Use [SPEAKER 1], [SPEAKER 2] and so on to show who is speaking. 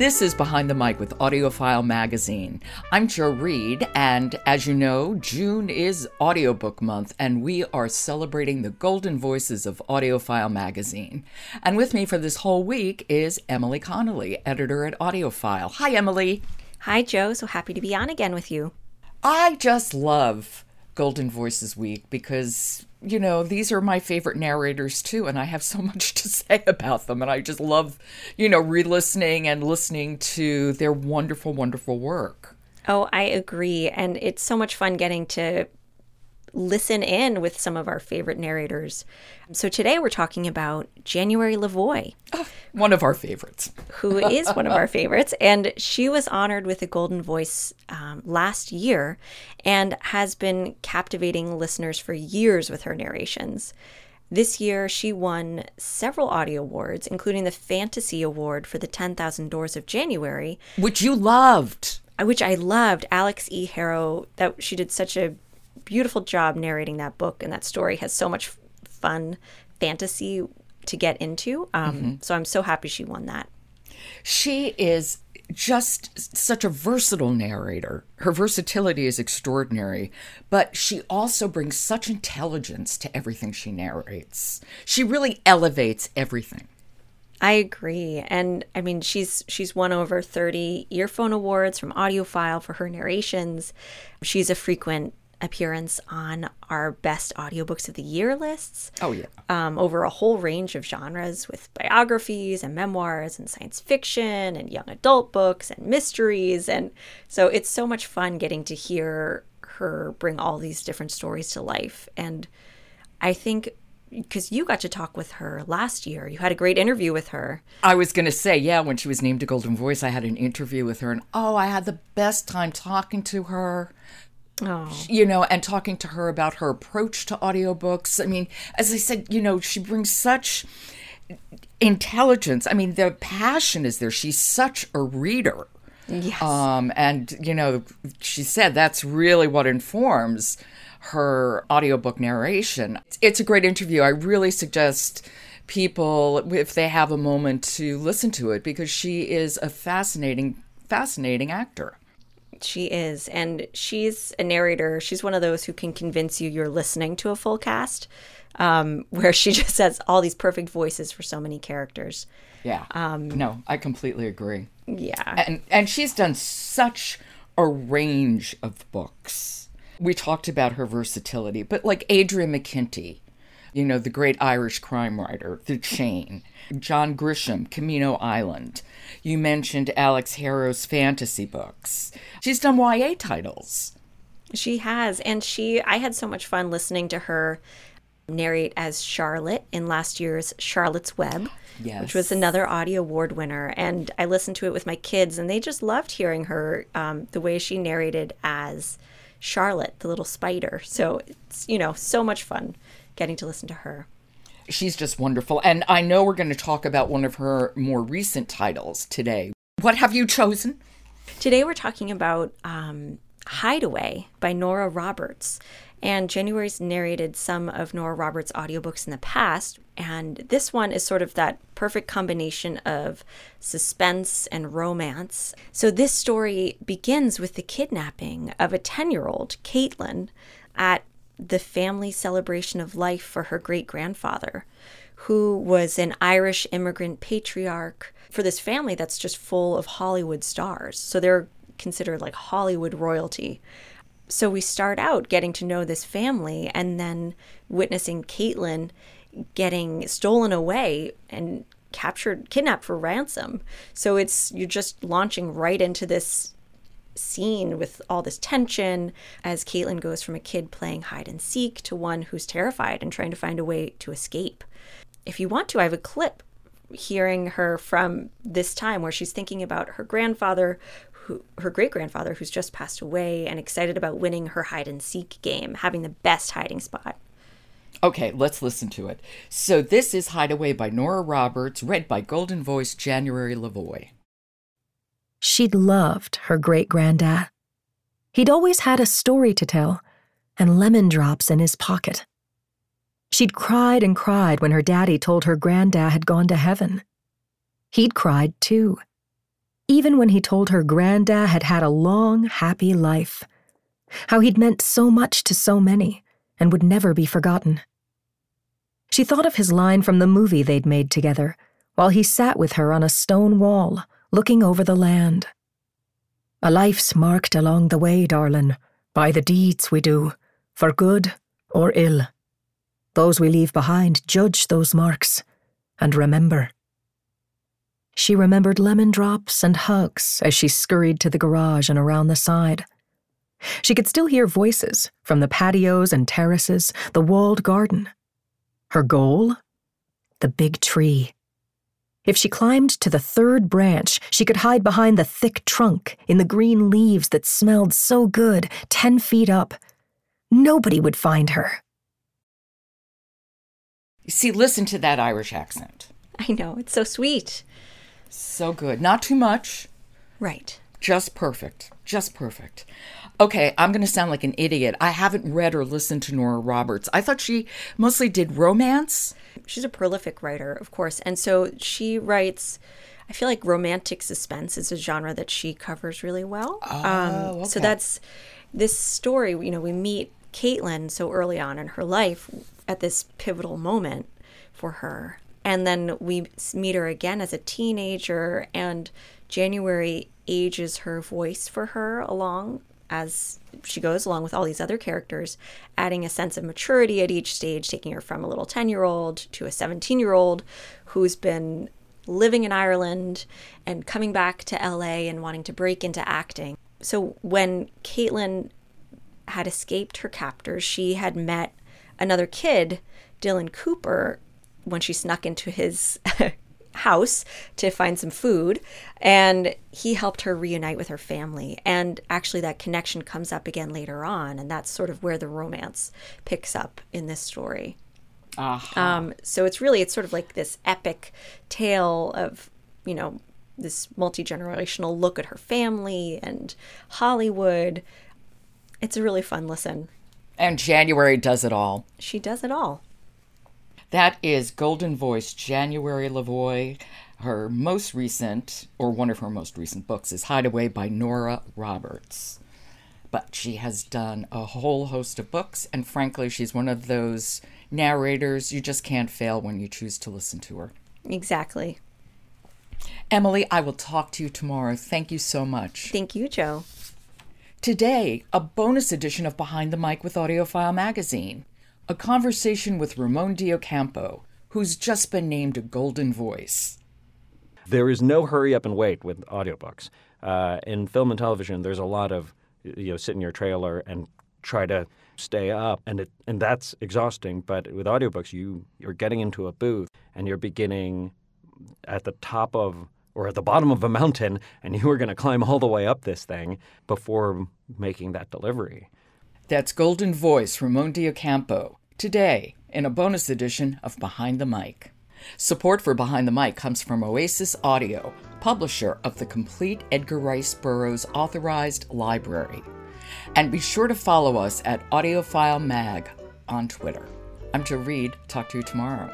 [SPEAKER 1] This is Behind the Mic with AudioFile Magazine. I'm Jo Reed, and as you know, June is Audiobook Month, and we are celebrating the golden voices of AudioFile Magazine. And with me for this whole week is Emily Connolly, editor at AudioFile. Hi, Emily.
[SPEAKER 2] Hi, Jo. So happy to be on again with you.
[SPEAKER 1] I just love Golden Voices Week because you know, these are my favorite narrators too, and I have so much to say about them. And I just love, you know, re listening and listening to their wonderful, wonderful work.
[SPEAKER 2] Oh, I agree. And it's so much fun getting to listen in with some of our favorite narrators. So today we're talking about January LaVoy.
[SPEAKER 1] Oh, one of our favorites.
[SPEAKER 2] who is one of our favorites. And she was honored with a Golden Voice um, last year and has been captivating listeners for years with her narrations. This year, she won several audio awards, including the Fantasy Award for the 10,000 Doors of January,
[SPEAKER 1] which you loved.
[SPEAKER 2] Which I loved. Alix E. Harrow, that she did such a beautiful job narrating that book, and that story has so much fun fantasy to get into. Um, mm-hmm. So I'm so happy she won that.
[SPEAKER 1] She is just such a versatile narrator. Her versatility is extraordinary, but she also brings such intelligence to everything she narrates. She really elevates everything.
[SPEAKER 2] I agree. And I mean she's she's won over 30 earphone awards from AudioFile for her narrations. She's a frequent appearance on our best audiobooks of the year lists.
[SPEAKER 1] Oh, yeah.
[SPEAKER 2] Um, over a whole range of genres with biographies and memoirs and science fiction and young adult books and mysteries. And so it's so much fun getting to hear her bring all these different stories to life. And I think because you got to talk with her last year. You had a great interview with her.
[SPEAKER 1] I was going to say, yeah, when she was named a Golden Voice, I had an interview with her, and oh, I had the best time talking to her. Oh. You know, and talking to her about her approach to audiobooks. I mean, as I said, you know, she brings such intelligence. I mean, the passion is there. She's such a reader.
[SPEAKER 2] Yes.
[SPEAKER 1] Um, and, you know, she said that's really what informs her audiobook narration. It's a great interview. I really suggest people, if they have a moment, to listen to it because she is a fascinating, fascinating actor.
[SPEAKER 2] She is. And she's a narrator. She's one of those who can convince you you're listening to a full cast, um, where she just has all these perfect voices for so many characters.
[SPEAKER 1] Yeah. Um, no, I completely agree.
[SPEAKER 2] Yeah.
[SPEAKER 1] And, and she's done such a range of books. We talked about her versatility, but like Adrian McKinty, you know, the great Irish crime writer, The Chain, John Grisham, Camino Island. You mentioned Alix Harrow's fantasy books. She's done YA titles.
[SPEAKER 2] She has. And she, I had so much fun listening to her narrate as Charlotte in last year's Charlotte's Web,
[SPEAKER 1] yes.
[SPEAKER 2] which was another audio award winner. And I listened to it with my kids, and they just loved hearing her, um, the way she narrated as Charlotte, the little spider. So it's, you know, so much fun getting to listen to her.
[SPEAKER 1] She's just wonderful. And I know we're going to talk about one of her more recent titles today. What have you chosen?
[SPEAKER 2] Today we're talking about um, Hideaway by Nora Roberts. And January's narrated some of Nora Roberts' audiobooks in the past. And this one is sort of that perfect combination of suspense and romance. So this story begins with the kidnapping of a 10 year old, Caitlin, at the family celebration of life for her great grandfather, who was an Irish immigrant patriarch for this family that's just full of Hollywood stars. So they're considered like Hollywood royalty. So we start out getting to know this family and then witnessing Caitlin getting stolen away and captured, kidnapped for ransom. So it's you're just launching right into this scene with all this tension as Caitlin goes from a kid playing hide and seek to one who's terrified and trying to find a way to escape. If you want to, I have a clip hearing her from this time where she's thinking about her grandfather who, her great grandfather who's just passed away and excited about winning her hide and seek game, having the best hiding spot.
[SPEAKER 1] Okay, let's listen to it. So, this is Hideaway by Nora Roberts, read by Golden Voice January LaVoy.
[SPEAKER 3] She'd loved her great granddad. He'd always had a story to tell and lemon drops in his pocket. She'd cried and cried when her daddy told her granddad had gone to heaven. He'd cried too. even when he told her Granda had had a long, happy life, how he'd meant so much to so many and would never be forgotten. She thought of his line from the movie they'd made together while he sat with her on a stone wall, looking over the land. A life's marked along the way, darlin', by the deeds we do, for good or ill. Those we leave behind, judge those marks, and remember. She remembered lemon drops and hugs as she scurried to the garage and around the side. She could still hear voices from the patios and terraces, the walled garden. Her goal? The big tree. If she climbed to the third branch, she could hide behind the thick trunk in the green leaves that smelled so good, ten feet up. Nobody would find her.
[SPEAKER 1] See, listen to that Irish accent.
[SPEAKER 2] I know, it's so sweet.
[SPEAKER 1] So good. Not too much.
[SPEAKER 2] Right.
[SPEAKER 1] Just perfect. Just perfect. Okay, I'm going to sound like an idiot. I haven't read or listened to Nora Roberts. I thought she mostly did romance.
[SPEAKER 2] She's a prolific writer, of course. And so she writes, I feel like romantic suspense is a genre that she covers really well.
[SPEAKER 1] Oh,
[SPEAKER 2] um,
[SPEAKER 1] okay.
[SPEAKER 2] So that's this story, you know, we meet Caitlin so early on in her life at this pivotal moment for her. And then we meet her again as a teenager, and January ages her voice for her along as she goes along with all these other characters, adding a sense of maturity at each stage, taking her from a little 10 year old to a 17 year old who's been living in Ireland and coming back to LA and wanting to break into acting. So when Caitlin had escaped her captors, she had met another kid, Dylan Cooper, when she snuck into his house to find some food and he helped her reunite with her family. And actually that connection comes up again later on and that's sort of where the romance picks up in this story.
[SPEAKER 1] Uh-huh.
[SPEAKER 2] um, so it's really it's sort of like this epic tale of you know this multi-generational look at her family and hollywood. It's a really fun listen.
[SPEAKER 1] And January does it all.
[SPEAKER 2] she does it all
[SPEAKER 1] That is Golden Voice, January LaVoy. Her most recent, or one of her most recent books, is Hideaway by Nora Roberts. But she has done a whole host of books, and frankly, she's one of those narrators you just can't fail when you choose to listen to her.
[SPEAKER 2] exactly
[SPEAKER 1] Emily, I will talk to you tomorrow. Thank you so much.
[SPEAKER 2] thank you Jo
[SPEAKER 1] Today, a bonus edition of Behind the Mic with AudioFile Magazine. A conversation with Ramon de Ocampo, who's just been named a Golden Voice.
[SPEAKER 4] There is no hurry up and wait with audiobooks. Uh, in film and television, there's a lot of you know sit in your trailer and try to stay up, and it and that's exhausting. But with audiobooks, you you're getting into a booth and you're beginning at the top of or at the bottom of a mountain, and you are going to climb all the way up this thing before making that delivery.
[SPEAKER 1] That's Golden Voice, Ramon de Ocampo, today in a bonus edition of Behind the Mic. Support for Behind the Mic comes from Oasis Audio, publisher of the complete Edgar Rice Burroughs authorized library. And be sure to follow us at AudioFile Mag on Twitter. I'm Jo Reed. Talk to you tomorrow.